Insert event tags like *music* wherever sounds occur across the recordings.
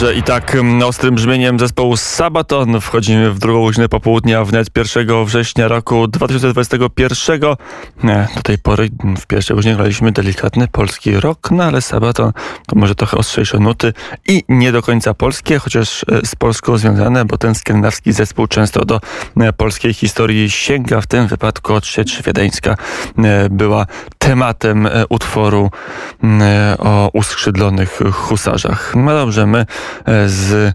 dobrze i tak mm, ostrym brzmieniem zespołu Sabaton wchodzimy w drugą godzinę popołudnia wnet 1 września roku 2021. Nie, do tej pory w pierwszej godzinie graliśmy delikatny polski rok, no ale Sabaton to może trochę ostrzejsze nuty i nie do końca polskie, chociaż e, z Polską związane, bo ten skandynawski zespół często do e, polskiej historii sięga. W tym wypadku odsiecz wiedeńska e, była tematem utworu o uskrzydlonych husarzach. No dobrze, my z, e,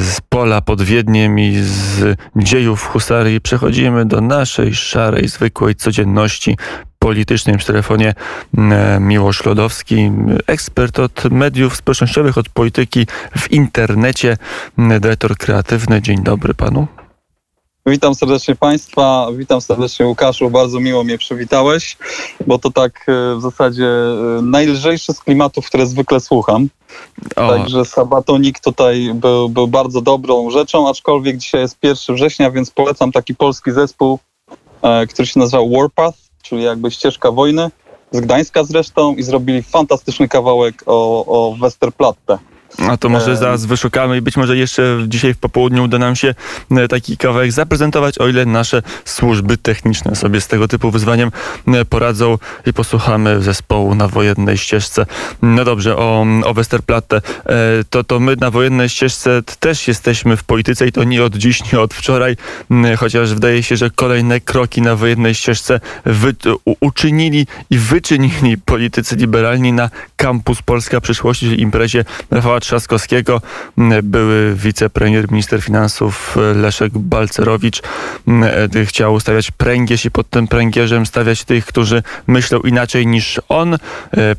z pola pod Wiedniem i z dziejów husarii przechodzimy do naszej szarej, zwykłej codzienności politycznej. W telefonie e, Miłosz Lodowski, ekspert od mediów społecznościowych, od polityki w internecie, dyrektor kreatywny. Dzień dobry panu. Witam serdecznie Państwa, witam serdecznie Łukaszu, bardzo miło mnie przywitałeś, bo to tak w zasadzie najlżejszy z klimatów, które zwykle słucham. O. Także sabatonik tutaj był, był bardzo dobrą rzeczą, aczkolwiek dzisiaj jest 1 września, więc polecam taki polski zespół, e, który się nazywa Warpath, czyli jakby ścieżka wojny, z Gdańska zresztą i zrobili fantastyczny kawałek o, o Westerplatte. A to może zaraz wyszukamy i być może jeszcze dzisiaj w popołudniu uda nam się e, taki kawałek zaprezentować, o ile nasze służby techniczne sobie z tego typu wyzwaniem e, poradzą i posłuchamy zespołu na wojennej ścieżce. No dobrze, o, o Westerplatte. E, to, to my na wojennej ścieżce też jesteśmy w polityce i to nie od dziś, nie od wczoraj, chociaż wydaje się, że kolejne kroki na wojennej ścieżce wy, uczynili i wyczynili politycy liberalni na Kampus Polska Przyszłości, czyli imprezie Rafała Trzaskowskiego, były wicepremier, minister finansów e, Leszek Balcerowicz e, chciał ustawiać pręgierz i pod tym pręgierzem stawiać tych, którzy myślą inaczej niż on. E,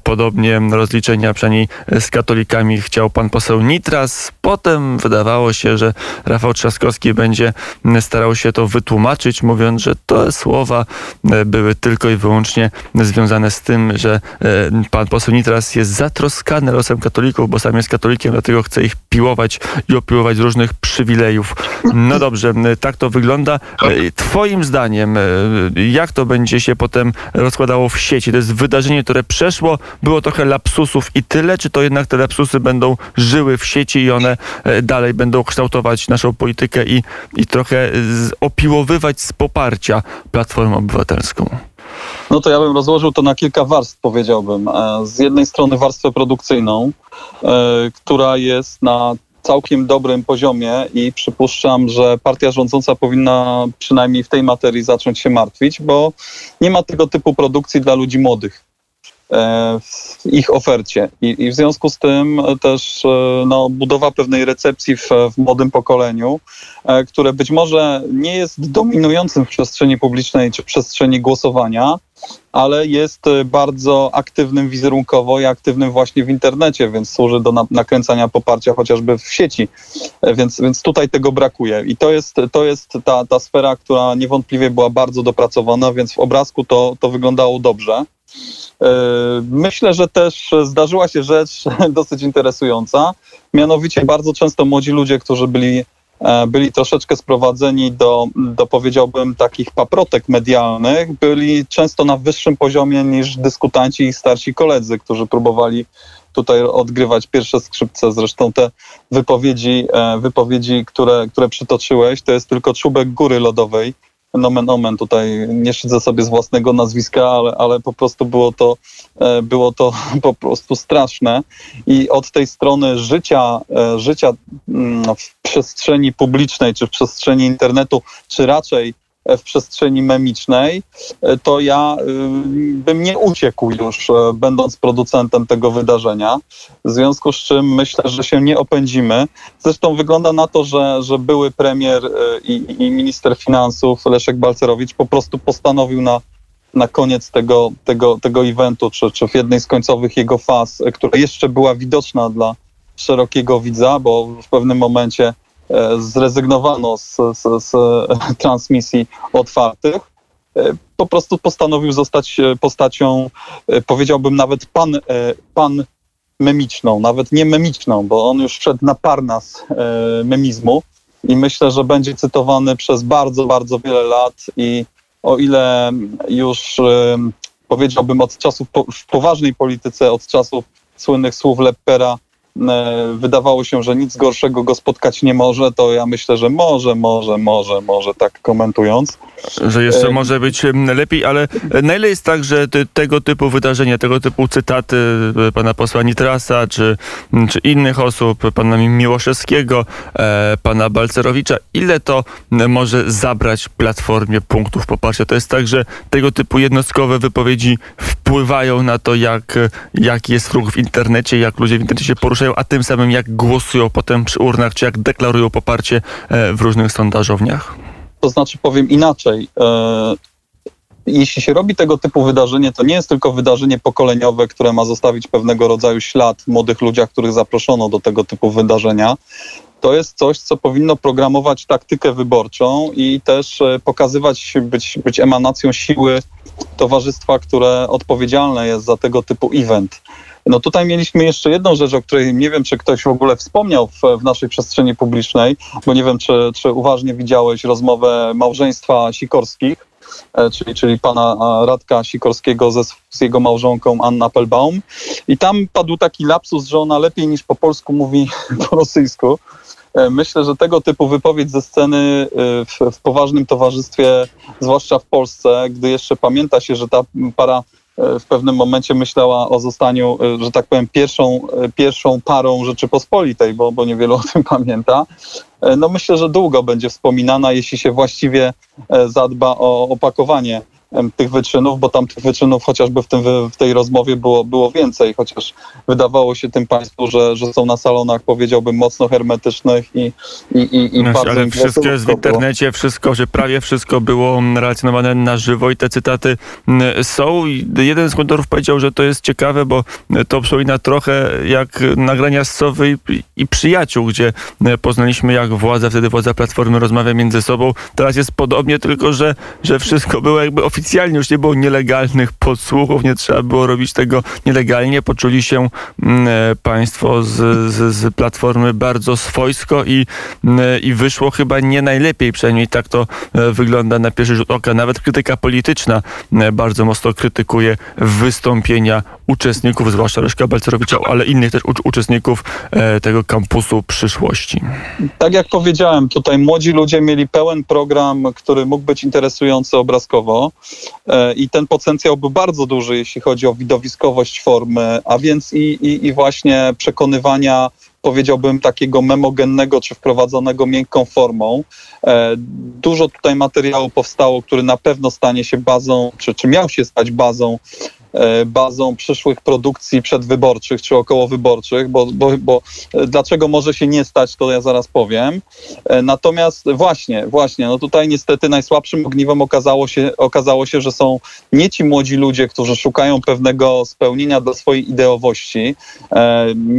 podobnie rozliczenia przynajmniej z katolikami chciał pan poseł Nitras. Potem wydawało się, że Rafał Trzaskowski będzie starał się to wytłumaczyć, mówiąc, że te słowa były tylko i wyłącznie związane z tym, że pan poseł Nitras jest zatroskany losem katolików, bo sam jest katolikiem katolikiem, dlatego chce ich piłować i opiłować z różnych przywilejów. No dobrze, tak to wygląda. Twoim zdaniem, jak to będzie się potem rozkładało w sieci? To jest wydarzenie, które przeszło, było trochę lapsusów i tyle, czy to jednak te lapsusy będą żyły w sieci i one e, dalej będą kształtować naszą politykę i, i trochę opiłowywać z poparcia Platformę Obywatelską? No to ja bym rozłożył to na kilka warstw, powiedziałbym. E, z jednej strony warstwę produkcyjną, e, która jest na całkiem dobrym poziomie i przypuszczam, że partia rządząca powinna przynajmniej w tej materii zacząć się martwić, bo nie ma tego typu produkcji dla ludzi młodych. E, w ich ofercie. I, I, w związku z tym też e, no, budowa pewnej recepcji w, w młodym pokoleniu, e, które być może nie jest dominującym w przestrzeni publicznej czy przestrzeni głosowania, ale jest bardzo aktywnym wizerunkowo i aktywnym właśnie w internecie, więc służy do nakręcania poparcia chociażby w sieci. Więc, więc tutaj tego brakuje. I to jest, to jest ta, ta sfera, która niewątpliwie była bardzo dopracowana, więc w obrazku to, to wyglądało dobrze. E, myślę, że też zdarzyła się rzecz *laughs* dosyć interesująca. Mianowicie bardzo często młodzi ludzie, którzy byli, e, byli troszeczkę sprowadzeni do, do, powiedziałbym, takich paprotek medialnych, byli często na wyższym poziomie niż dyskutanci i starsi koledzy, którzy próbowali tutaj odgrywać pierwsze skrzypce. Zresztą te wypowiedzi, e, wypowiedzi które, które przytoczyłeś, to jest tylko czubek góry lodowej nomen omen tutaj nie szydzę sobie z własnego nazwiska, ale, ale po prostu było to, e, było to *laughs* po prostu straszne. I od tej strony życia, e, życia mm, w przestrzeni publicznej, czy w przestrzeni internetu, czy raczej w przestrzeni memicznej, e, to ja y, bym nie uciekł już, e, będąc producentem tego wydarzenia. W związku z czym myślę, że się nie opędzimy. Zresztą wygląda na to, że, że były premier e, i, i minister finansów Leszek Balcerowicz po prostu postanowił na na koniec tego, tego, tego eventu, czy, czy w jednej z końcowych jego faz, która jeszcze była widoczna dla szerokiego widza, bo w pewnym momencie E, zrezygnowano z, z, z *laughs* transmisji otwartych, e, po prostu postanowił zostać e, postacią, powiedziałbym nawet pan, pan memiczną, nawet nie memiczną, bo on już wszedł na parnas memizmu i myślę, że będzie cytowany przez bardzo, bardzo wiele lat i o ile już powiedziałbym od czasów w poważnej polityce, od czasów słynnych słów Leppera wydawało się, że nic gorszego go spotkać nie może, to ja myślę, że może, może, może, może, tak komentując. Że jeszcze może być lepiej, ale na ile jest tak, że tego typu wydarzenia, tego typu cytaty pana posła Nitrasa, czy, czy innych osób, pana Miłoszewskiego, e, pana Balcerowicza, ile to może zabrać Platformie punktów poparcia? To jest tak, że tego typu jednostkowe wypowiedzi wpływają na to, jak, jak jest ruch w internecie, jak ludzie w internecie się poruszają, a tym samym jak głosują potem przy urnach, czy jak deklarują poparcie e, w różnych sondażowniach? To znaczy powiem inaczej. E, jeśli się robi tego typu wydarzenie, to nie jest tylko wydarzenie pokoleniowe, które ma zostawić pewnego rodzaju ślad w młodych ludziach, których zaproszono do tego typu wydarzenia. To jest coś, co powinno programować taktykę wyborczą i też e, pokazywać, być, być emanacją siły towarzystwa, które odpowiedzialne jest za tego typu event. No tutaj mieliśmy jeszcze jedną rzecz, o której nie wiem, czy ktoś w ogóle wspomniał w, w naszej przestrzeni publicznej, bo nie wiem, czy, czy uważnie widziałeś rozmowę małżeństwa Sikorskich, e, czyli, czyli pana Radka Sikorskiego ze, z jego małżonką Anna Appelbaum. I tam padł taki lapsus, że ona lepiej niż po polsku mówi *laughs* po rosyjsku. E, myślę, że tego typu wypowiedź ze sceny e, w, w poważnym towarzystwie, zwłaszcza w Polsce, gdy jeszcze pamięta się, że ta para w pewnym momencie myślała o zostaniu, e, że tak powiem, pierwszą, e, pierwszą parą Rzeczypospolitej, bo, bo niewielu o tym *laughs* pamięta. E, no myślę, że długo będzie wspominana, jeśli się właściwie zadba o opakowanie tych wyczynów, bo tam tych wyczynów chociażby w, tym, w tej rozmowie było, było więcej, chociaż wydawało się tym Państwu, że, że są na salonach, powiedziałbym, mocno hermetycznych i, i, i, i no, bardzo... Ale wszystko jest w internecie, wszystko, że prawie wszystko było relacjonowane na żywo i te cytaty są. I jeden z kontorów powiedział, że to jest ciekawe, bo to przypomina trochę jak nagrania z Sowy i, i Przyjaciół, gdzie poznaliśmy jak władza, wtedy władza Platformy rozmawia między sobą. Teraz jest podobnie, tylko że, że wszystko było jakby oficjalne oficjalnie już nie było nielegalnych podsłuchów, nie trzeba było robić tego nielegalnie. Poczuli się mm, e, państwo z, z, z Platformy bardzo swojsko i, mm, i wyszło chyba nie najlepiej, przynajmniej tak to e, wygląda na pierwszy rzut oka. Nawet krytyka polityczna e, bardzo mocno krytykuje wystąpienia uczestników, zwłaszcza Leszka Balcerowicza, ale innych też uczestników tego kampusu przyszłości. Tak jak powiedziałem, tutaj młodzi ludzie mieli pełen program, który mógł być interesujący obrazkowo. E, i ten potencjał był bardzo duży, jeśli chodzi o widowiskowość formy, a więc i, i, i właśnie przekonywania powiedziałbym, takiego memogennego czy wprowadzonego miękką formą. E, dużo tutaj materiału powstało, który na pewno stanie się bazą, czy, czy miał się stać bazą E, bazą przyszłych produkcji przedwyborczych czy okołowyborczych, bo, bo, bo e, dlaczego może się nie stać, to ja zaraz powiem. E, natomiast właśnie, właśnie, no tutaj niestety najsłabszym ogniwem okazało się, okazało się, że są nie ci młodzi ludzie, którzy szukają pewnego spełnienia dla swojej ideowości.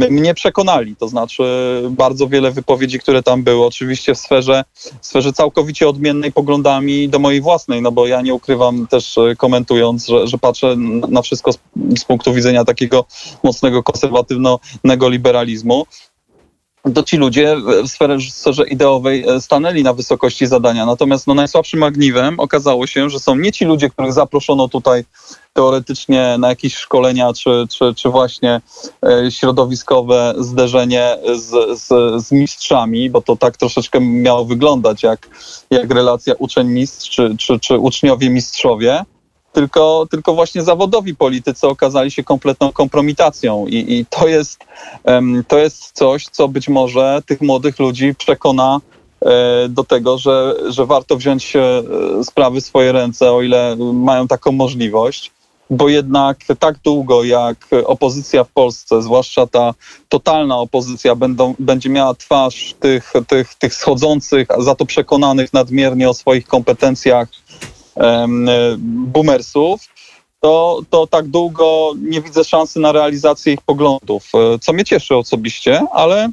Mnie przekonali, to znaczy bardzo wiele wypowiedzi, które tam były, oczywiście w sferze, w sferze całkowicie odmiennej poglądami do mojej własnej, no bo ja nie ukrywam też komentując, że, że patrzę na wszystko z, z punktu widzenia takiego mocnego konserwatywnego liberalizmu to ci ludzie w sferze, ideowej e, stanęli na wysokości zadania. Natomiast no, najsłabszym ogniwem okazało się, że są nie ci ludzie, których zaproszono tutaj teoretycznie na jakieś szkolenia, czy, czy, czy właśnie e, środowiskowe zderzenie z, z, z mistrzami, bo to tak troszeczkę miało wyglądać jak, jak relacja uczeń-mistrz, czy, czy, czy uczniowie-mistrzowie tylko, tylko właśnie zawodowi politycy okazali się kompletną kompromitacją. I, i to, jest, to jest coś, co być może tych młodych ludzi przekona e, do tego, że, że warto wziąć sprawy w swoje ręce, o ile mają taką możliwość, bo jednak tak długo jak opozycja w Polsce, zwłaszcza ta totalna opozycja, będą, będzie miała twarz tych, tych, tych schodzących, za to przekonanych nadmiernie o swoich kompetencjach boomersów, to, to tak długo nie widzę szansy na realizację ich poglądów, e, co mnie cieszy osobiście, ale,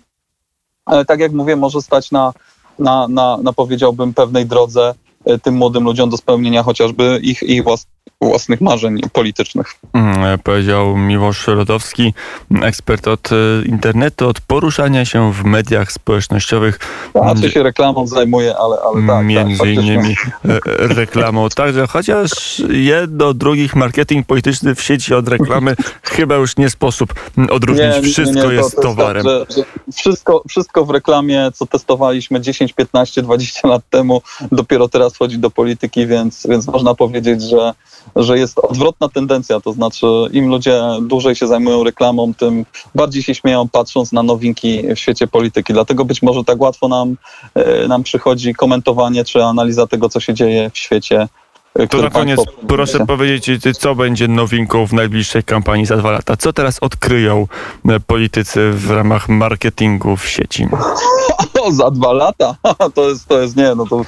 ale tak jak mówię, może stać na, na, na, na powiedziałbym pewnej drodze e, tym młodym ludziom do spełnienia chociażby ich, ich, włas, własnych marzeń politycznych. Mm, Powiedział Miłosz Rodowski, ekspert od e, internetu, od poruszania się w mediach społecznościowych. Znaczy się reklamą zajmuje, ale, ale tak. Między tak, innymi e, reklamą. Także chociaż jedno, drugich marketing polityczny w sieci od reklamy *laughs* chyba już nie sposób odróżnić. Wszystko to- jest to towarem. Tak, że, że wszystko, wszystko w reklamie, co testowaliśmy 10, 15, 20 lat temu, dopiero teraz wchodzi do polityki, więc, więc można powiedzieć, że, że jest odwrotna tendencja. To znaczy, im ludzie dłużej się zajmują reklamą, tym bardziej się śmieją, patrząc na nowinki w świecie polityki. Dlatego być może tak łatwo nam, e, nam przychodzi komentowanie czy analiza tego, co się dzieje w świecie. E, To na koniec proszę powiedzieć, co będzie nowinką w najbliższej kampanii za dwa lata? Co teraz odkryją e, politycy w ramach marketingu w sieci? *laughs* O, za dwa lata? *laughs* To jest, to jest nie, no to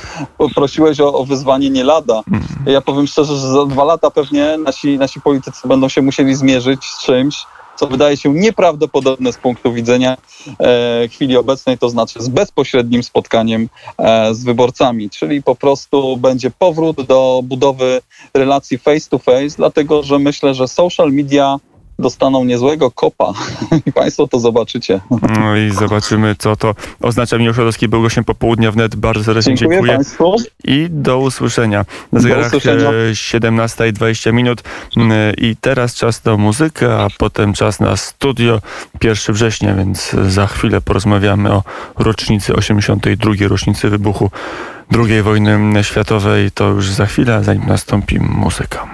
prosiłeś o, o wyzwanie nie lada. Ja powiem szczerze, że za dwa lata pewnie nasi, nasi politycy będą się musieli zmierzyć z czymś, co wydaje się nieprawdopodobne z punktu widzenia e, chwili obecnej, to znaczy z bezpośrednim spotkaniem e, z wyborcami, czyli po prostu będzie powrót do budowy relacji face to face, dlatego że myślę, że social media dostaną niezłego kopa *laughs* i Państwo to zobaczycie. No i zobaczymy, co to oznacza. Miłosz Rodowski był gościem popołudnia wnet. Bardzo serdecznie Dziękuję, dziękuję. Państwu. I do usłyszenia. Na zegarach usłyszenia. e, 17.20 minut. Mm, I teraz czas na muzykę, a potem czas na studio 1 września, więc za chwilę porozmawiamy o rocznicy 82. rocznicy wybuchu II wojny światowej. To już za chwilę, zanim nastąpi muzyka.